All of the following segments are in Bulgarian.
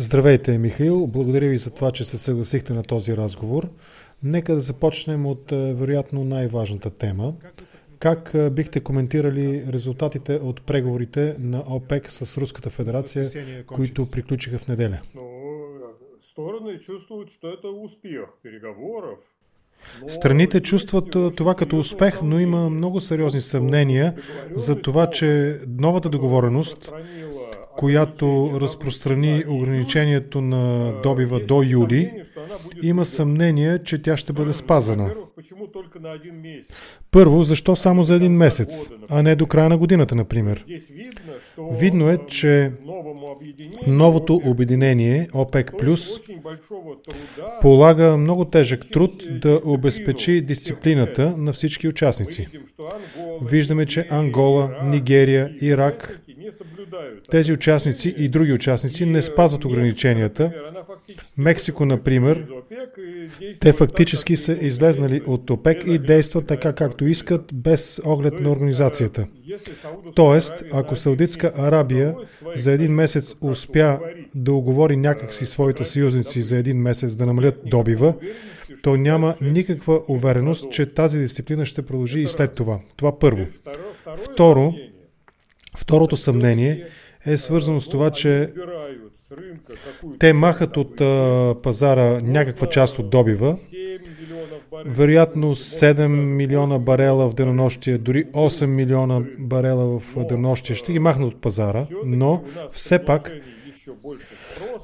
Здравейте, Михаил. Благодаря ви за това, че се съгласихте на този разговор. Нека да започнем от е, вероятно най-важната тема. Как е, бихте коментирали резултатите от преговорите на ОПЕК с Руската федерация, които приключиха в неделя? Страните чувстват е, това като успех, но има много сериозни съмнения за това, че новата договореност, която разпространи ограничението на добива до юли, има съмнение, че тя ще бъде спазана. Първо, защо само за един месец, а не до края на годината, например? Видно е, че новото обединение ОПЕК Плюс полага много тежък труд да обезпечи дисциплината на всички участници. Виждаме, че Ангола, Нигерия, Ирак, тези участници и други участници не спазват ограниченията. Мексико, например, те фактически са излезнали от ОПЕК и действат така както искат, без оглед на организацията. Тоест, ако Саудитска Арабия за един месец успя да оговори някакси своите съюзници за един месец да намалят добива, то няма никаква увереност, че тази дисциплина ще продължи и след това. Това първо. Второ, второто съмнение е свързано с това, че те махат от а, пазара някаква част от добива, вероятно 7 милиона барела в денонощие, дори 8 милиона барела в денонощие ще ги махнат от пазара, но все пак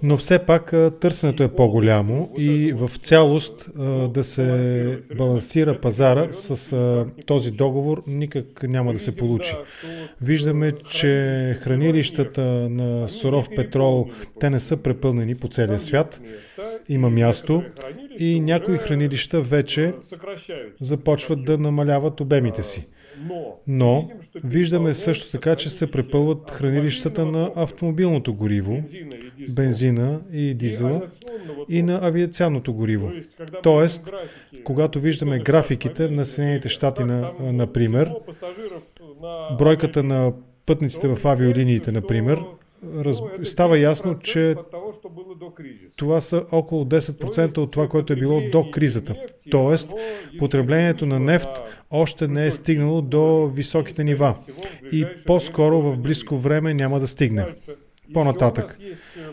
но все пак търсенето е по-голямо и в цялост да се балансира пазара с този договор никак няма да се получи. Виждаме, че хранилищата на суров петрол, те не са препълнени по целия свят. Има място и някои хранилища вече започват да намаляват обемите си. Но виждаме също така, че се препълват хранилищата на автомобилното гориво, бензина и дизела и на авиационното гориво. Тоест, когато виждаме графиките на Съединените щати, например, бройката на пътниците в авиолиниите, например, раз... става ясно, че това са около 10% от това, което е било до кризата. Тоест, потреблението на нефт още не е стигнало до високите нива и по-скоро в близко време няма да стигне. По-нататък.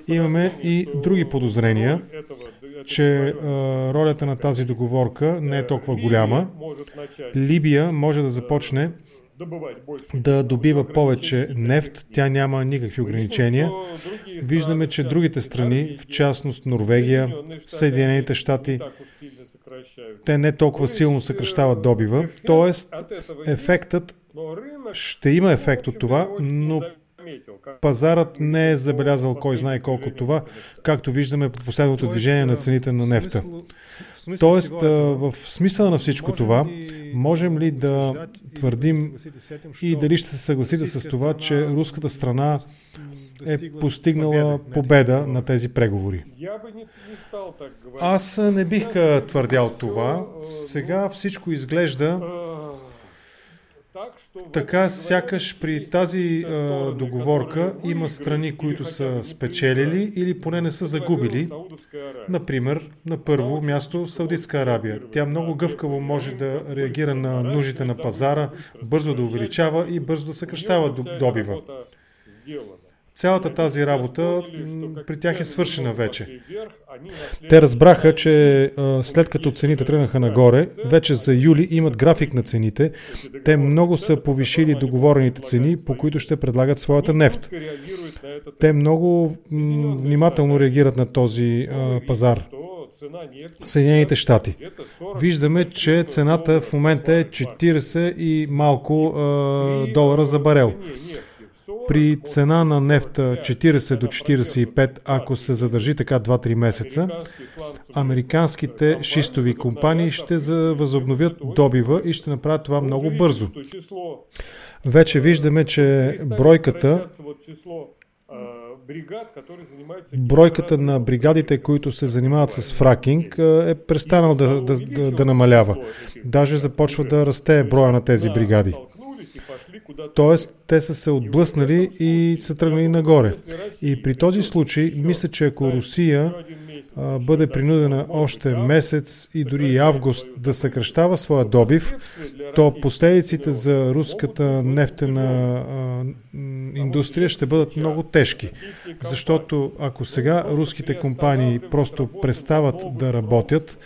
Имаме и други подозрения, че а, ролята на тази договорка не е толкова голяма. Либия може да започне да добива повече нефт. Тя няма никакви ограничения. Виждаме, че другите страни, в частност Норвегия, Съединените щати, те не толкова силно съкръщават добива. Тоест, ефектът ще има ефект от това, но пазарът не е забелязал кой знае колко това, както виждаме по последното движение на цените на нефта. Тоест, в смисъла на всичко това, можем ли да твърдим и дали ще се съгласите с това, че руската страна е постигнала победа на тези преговори? Аз не бих твърдял това. Сега всичко изглежда така, сякаш при тази а, договорка има страни, които са спечелили или поне не са загубили. Например, на първо място Саудитска Арабия. Тя много гъвкаво може да реагира на нуждите на пазара, бързо да увеличава и бързо да съкръщава добива. Цялата тази работа при тях е свършена вече. Те разбраха, че след като цените тръгнаха нагоре, вече за юли имат график на цените. Те много са повишили договорените цени, по които ще предлагат своята нефт. Те много внимателно реагират на този пазар. Съединените щати. Виждаме, че цената в момента е 40 и малко долара за барел. При цена на нефта 40 до 45, ако се задържи така 2-3 месеца, американските шистови компании ще възобновят добива и ще направят това много бързо. Вече виждаме, че бройката Бройката на бригадите, които се занимават с фракинг, е престанал да, да, да, да намалява. Даже започва да расте броя на тези бригади. Тоест, те са се отблъснали и са тръгнали нагоре. И при този случай, мисля, че ако Русия а, бъде принудена още месец и дори август да съкръщава своя добив, то последиците за руската нефтена а, индустрия ще бъдат много тежки. Защото ако сега руските компании просто престават да работят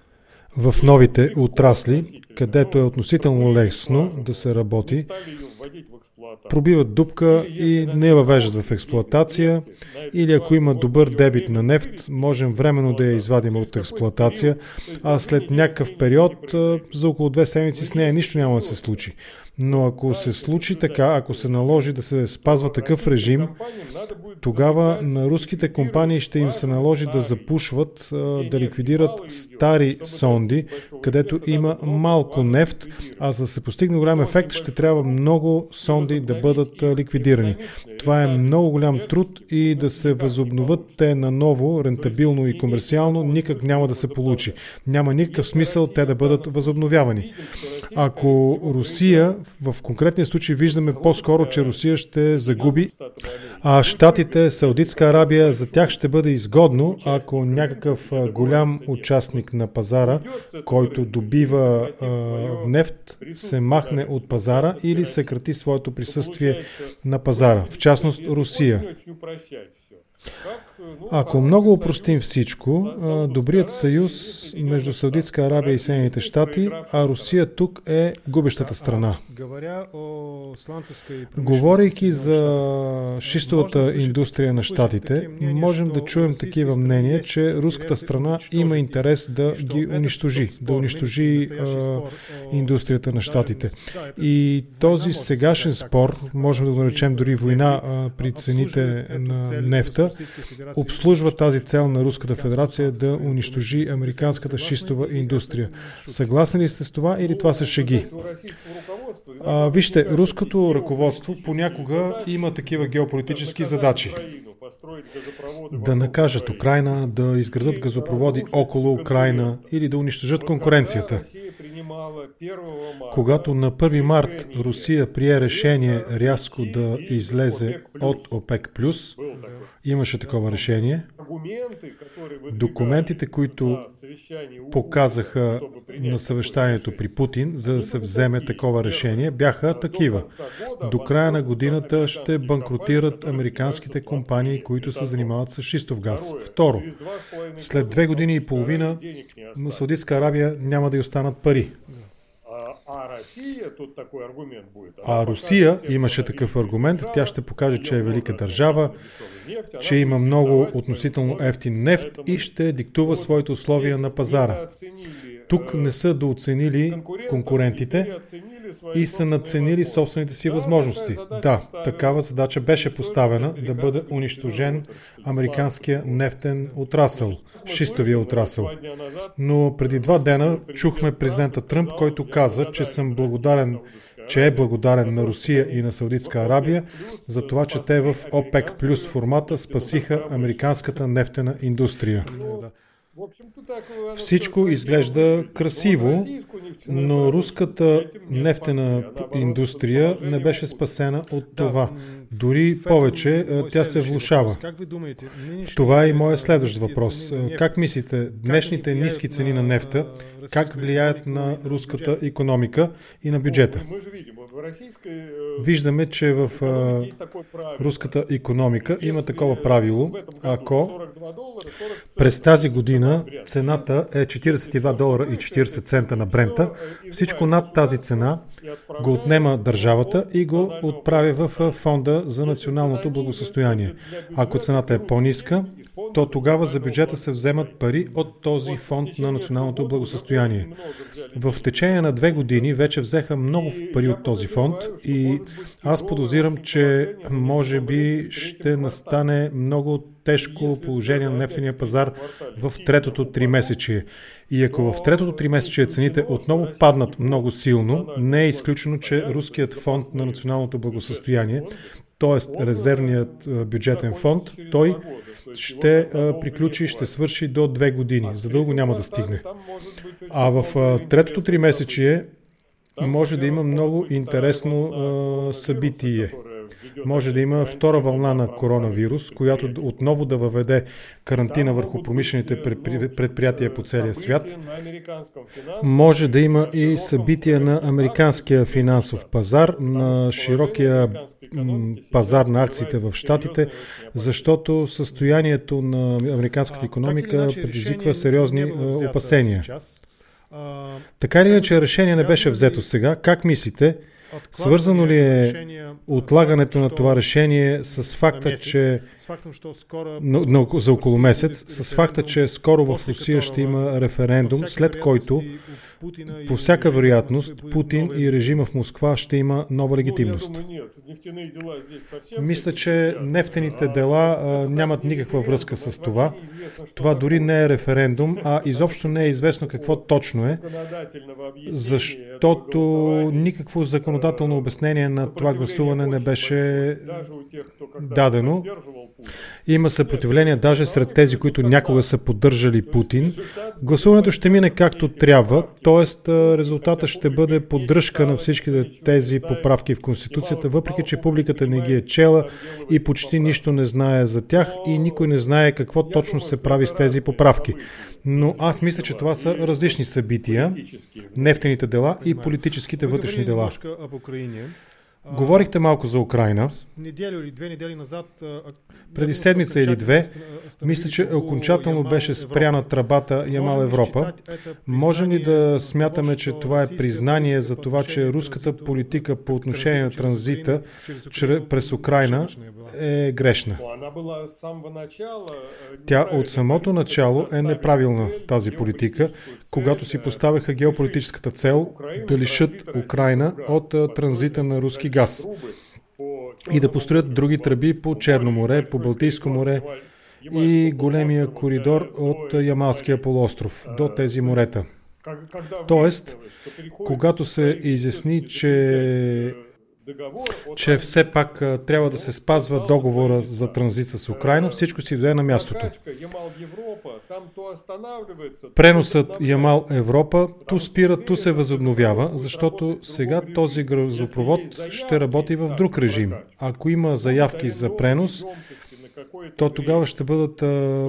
в новите отрасли, където е относително лесно да се работи, пробиват дупка и не я въвеждат в експлоатация. Или ако има добър дебит на нефт, можем временно да я извадим от експлоатация, а след някакъв период, за около две седмици с нея нищо няма да се случи. Но ако се случи така, ако се наложи да се спазва такъв режим, тогава на руските компании ще им се наложи да запушват, да ликвидират стари сонди, където има малко нефт, а за да се постигне голям ефект, ще трябва много сонди да бъдат ликвидирани. Това е много голям труд и да се възобновят те наново, рентабилно и комерциално, никак няма да се получи. Няма никакъв смисъл те да бъдат възобновявани. Ако Русия в конкретния случай виждаме по-скоро, че Русия ще загуби, а Штатите, Саудитска Арабия, за тях ще бъде изгодно, ако някакъв голям участник на пазара, който добива а, нефт, се махне от пазара или съкрати своето присъствие на пазара, в частност Русия. Ако много упростим всичко, добрият съюз между Саудитска Арабия и Съединените щати, а Русия тук е губещата страна. Говорейки за шистовата индустрия на щатите, можем да чуем такива мнения, че руската страна има интерес да ги унищожи, да унищожи индустрията на щатите. И този сегашен спор, можем да го наречем дори война при цените на нефта, обслужва тази цел на Руската федерация да унищожи американската шистова индустрия. Съгласен ли сте с това или това са шеги? А, вижте, руското ръководство понякога има такива геополитически задачи. Да накажат Украина, да изградат газопроводи около Украина или да унищожат конкуренцията. Когато на 1 март Русия прие решение рязко да излезе от ОПЕК+, имаше такова решение, документите, които показаха на съвещанието при Путин, за да се вземе такова решение, бяха такива. До края на годината ще банкротират американските компании, които се занимават с шистов газ. Второ, след две години и половина на Саудитска Арабия няма да й останат пари. А Русия имаше такъв аргумент. Тя ще покаже, че е велика държава, че има много относително ефтин нефт и ще диктува своите условия на пазара. Тук не са дооценили конкурентите и са надценили собствените си възможности. Да, такава задача беше поставена да бъде унищожен американския нефтен отрасъл, шистовия отрасъл. Но преди два дена чухме президента Тръмп, който каза, че съм благодарен че е благодарен на Русия и на Саудитска Арабия за това, че те в ОПЕК плюс формата спасиха американската нефтена индустрия. Всичко изглежда красиво, но руската нефтена индустрия не беше спасена от това. Дори повече, тя се влушава. Това е и моят следващ въпрос. Как мислите, днешните ниски цени на нефта, как влияят на руската економика и на бюджета? Виждаме, че в руската економика има такова правило. Ако през тази година цената е 42 долара и 40 цента на Брента, всичко над тази цена го отнема държавата и го отправя в фонда за националното благосъстояние. Ако цената е по-ниска, то тогава за бюджета се вземат пари от този фонд на националното благосъстояние. В течение на две години вече взеха много пари от този фонд и аз подозирам, че може би ще настане много тежко положение на нефтения пазар в третото три месече. И ако в третото три месече цените отново паднат много силно, не е изключено, че руският фонд на националното благосъстояние, т.е. резервният бюджетен фонд, той ще приключи, ще свърши до две години. За дълго няма да стигне. А в третото три месечие може да има много интересно събитие. Може да има втора вълна на коронавирус, която отново да въведе карантина върху промишлените предприятия по целия свят. Може да има и събития на американския финансов пазар, на широкия пазар на акциите в Штатите, защото състоянието на американската економика предизвиква сериозни опасения. Така или иначе решение не беше взето сега. Как мислите? Свързано ли е отлагането на това решение с факта, че за около месец, с факта, че скоро в Русия ще има референдум, след който по всяка вероятност Путин и режима в Москва ще има нова легитимност. Мисля, че нефтените дела нямат никаква връзка с това. Това дори не е референдум, а изобщо не е известно какво точно е, защото никакво законодателно обяснение на това гласуване не беше дадено. Има съпротивление даже сред тези, които някога са поддържали Путин. Гласуването ще мине както трябва, т.е. резултата ще бъде поддръжка на всичките тези поправки в Конституцията, въпреки че публиката не ги е чела и почти нищо не знае за тях и никой не знае какво точно се прави с тези поправки. Но аз мисля, че това са различни събития, нефтените дела и политическите вътрешни дела. Говорихте малко за Украина. Неделя или две недели назад, преди седмица или две, мисля, че окончателно беше спряна тръбата Ямал Европа. Можем ли да смятаме, че това е признание за това, че руската политика по отношение на транзита през Украина е грешна? Тя от самото начало е неправилна тази политика, когато си поставяха геополитическата цел да лишат Украина от транзита на руски газ и да построят други тръби по Черно море, по Балтийско море и големия коридор от Ямалския полуостров до тези морета. Тоест, когато се изясни, че че все пак трябва да се спазва договора за транзит с Украина, всичко си дойде на мястото. Преносът Ямал Европа ту спира, ту се възобновява, защото сега този газопровод ще работи в друг режим. Ако има заявки за пренос, то тогава ще бъдат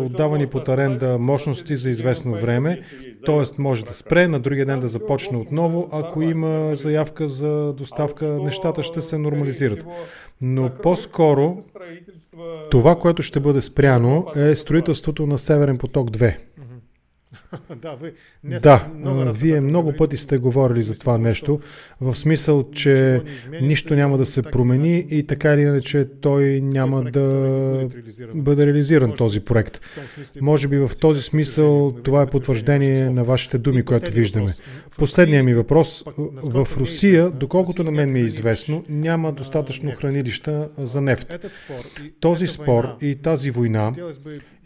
отдавани под аренда мощности за известно време, т.е. може да спре, на другия ден да започне отново. Ако има заявка за доставка, нещата ще се нормализират. Но по-скоро това, което ще бъде спряно, е строителството на Северен поток 2. да, ви, не да много вие много пъти сте говорили за това нещо, в смисъл, че нищо няма да се промени и така или иначе той няма да бъде реализиран този проект. Може би в този смисъл това е потвърждение на вашите думи, което виждаме. Последният ми въпрос. В Русия, доколкото на мен ми е известно, няма достатъчно хранилища за нефт. Този спор и тази война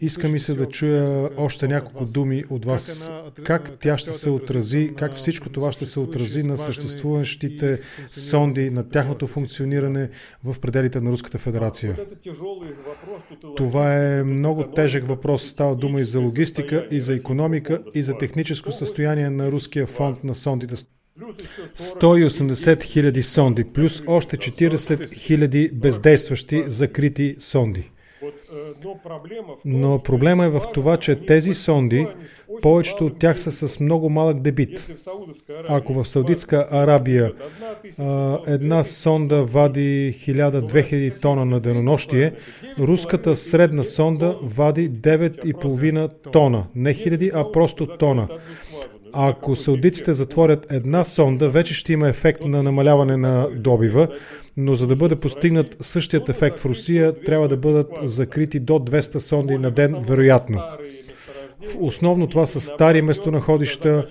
иска ми се да чуя още няколко думи от вас. Как тя ще се отрази, как всичко това ще се отрази на съществуващите сонди, на тяхното функциониране в пределите на Руската федерация? Това е много тежък въпрос. Става дума и за логистика, и за економика, и за техническо състояние на руския фонд на сондите. 180 хиляди сонди, плюс още 40 хиляди бездействащи закрити сонди. Но проблема е в това, че тези сонди, повечето от тях са с много малък дебит. Ако в Саудитска Арабия една сонда вади 1000-2000 тона на денонощие, руската средна сонда вади 9,5 тона. Не хиляди, а просто тона. Ако саудиците затворят една сонда, вече ще има ефект на намаляване на добива, но за да бъде постигнат същият ефект в Русия, трябва да бъдат закрити до 200 сонди на ден, вероятно. Основно това са стари местонаходища,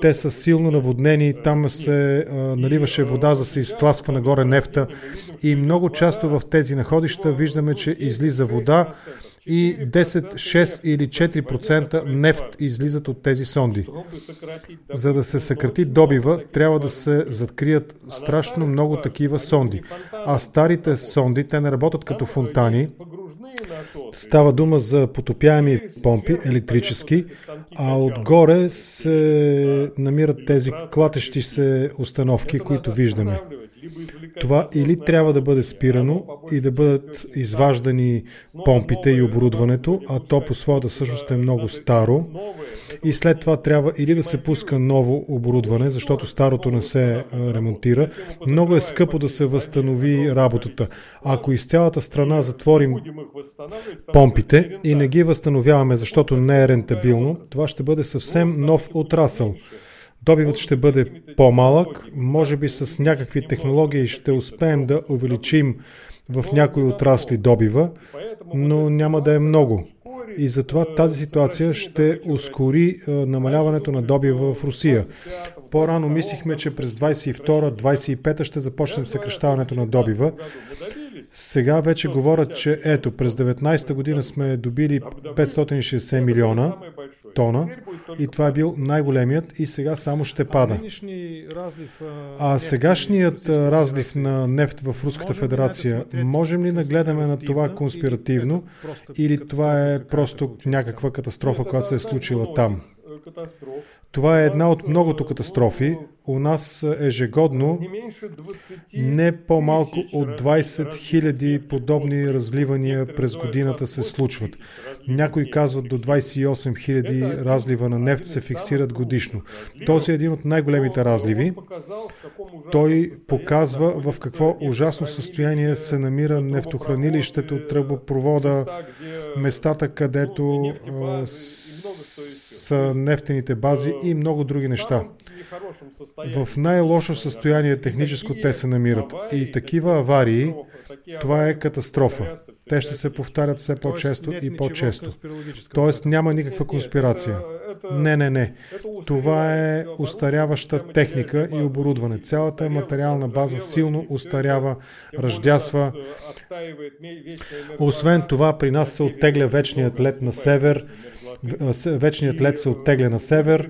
те са силно наводнени, там се а, наливаше вода, за да се изтласква нагоре нефта и много често в тези находища виждаме, че излиза вода, и 10, 6 или 4% нефт излизат от тези сонди. За да се съкрати добива, трябва да се закрият страшно много такива сонди. А старите сонди, те не работят като фонтани, Става дума за потопяеми помпи, електрически, а отгоре се намират тези клатещи се установки, които виждаме. Това или трябва да бъде спирано и да бъдат изваждани помпите и оборудването, а то по своята същност е много старо. И след това трябва или да се пуска ново оборудване, защото старото не се ремонтира. Много е скъпо да се възстанови работата. Ако из цялата страна затворим помпите и не ги възстановяваме, защото не е рентабилно, това ще бъде съвсем нов отрасъл. Добивът ще бъде по-малък, може би с някакви технологии ще успеем да увеличим в някои отрасли добива, но няма да е много. И затова тази ситуация ще ускори намаляването на добива в Русия. По-рано мислихме, че през 22-25 ще започнем съкрещаването на добива. Сега вече говорят, че ето, през 19-та година сме добили 560 милиона тона и това е бил най-големият и сега само ще пада. А сегашният разлив на нефт в Руската федерация, можем ли да гледаме на това конспиративно или това е просто някаква катастрофа, която се е случила там? Това е една от многото катастрофи. У нас ежегодно не по-малко от 20 000 подобни разливания през годината се случват. Някои казват до 28 000 разлива на нефт се фиксират годишно. Този е един от най-големите разливи. Той показва в какво ужасно състояние се намира нефтохранилището, тръбопровода, местата, където са нефтените бази и много други неща. В най-лошо състояние техническо те се намират. И такива аварии, това е катастрофа. Те ще се повтарят все по-често и по-често. Тоест няма никаква конспирация. Не, не, не. Това е устаряваща техника и оборудване. Цялата материална база силно устарява, ръждясва. Освен това, при нас се оттегля вечният лед на север, вечният лед се оттегля на север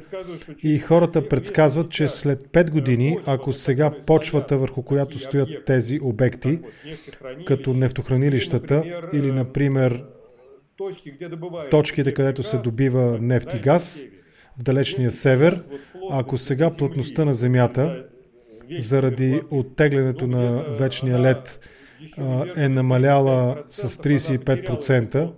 и хората предсказват, че след 5 години, ако сега почвата върху която стоят тези обекти, като нефтохранилищата или, например, точките, където се добива нефт и газ, в далечния север, ако сега плътността на Земята, заради оттеглянето на вечния лед, е намаляла с 35%,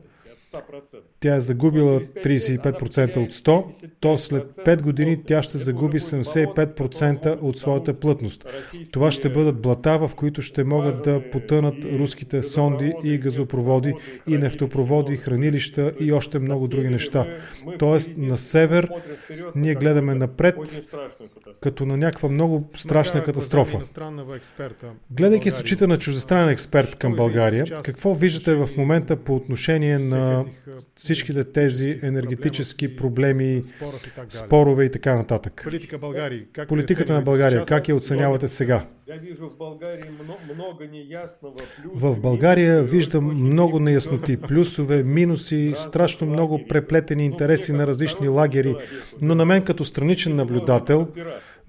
тя е загубила 35% от 100, то след 5 години тя ще загуби 75% от своята плътност. Това ще бъдат блата, в които ще могат да потънат руските сонди и газопроводи и нефтопроводи, хранилища и още много други неща. Тоест на север ние гледаме напред като на някаква много страшна катастрофа. Гледайки с очите на чуждестранен експерт към България, какво виждате в момента по отношение на всичките тези енергетически проблеми, спорове и така нататък. Политика България. Как Политиката на България, как я оценявате сега? В България виждам много неясноти, плюсове, минуси, страшно много преплетени интереси на различни лагери, но на мен като страничен наблюдател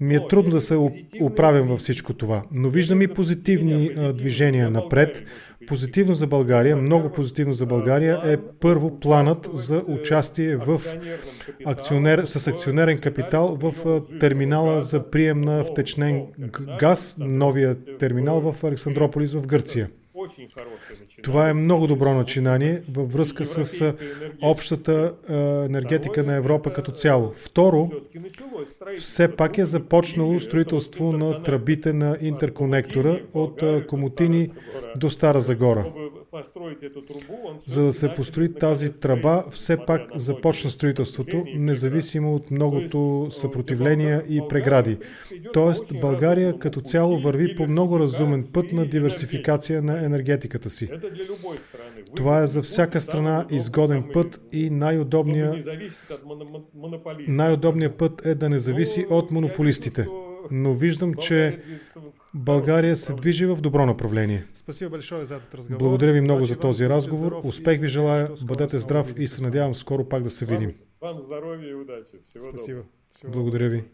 ми е трудно да се оправям във всичко това. Но виждам и позитивни движения напред. Позитивно за България, много позитивно за България е първо планът за участие в акционер, с акционерен капитал в терминала за прием на втечнен газ, новия терминал в Александрополис в Гърция. Това е много добро начинание във връзка с общата енергетика на Европа като цяло. Второ, все пак е започнало строителство на тръбите на интерконектора от Комотини до Стара Загора. За да се построи тази тръба, все пак започна строителството, независимо от многото съпротивления и прегради. Тоест, България като цяло върви по много разумен път на диверсификация на енергетиката си. Това е за всяка страна изгоден път и най-удобният най път е да не зависи от монополистите. Но виждам, че България се движи в добро направление. Благодаря ви много за този разговор. Успех ви желая, бъдете здрав и се надявам скоро пак да се видим. Благодаря ви.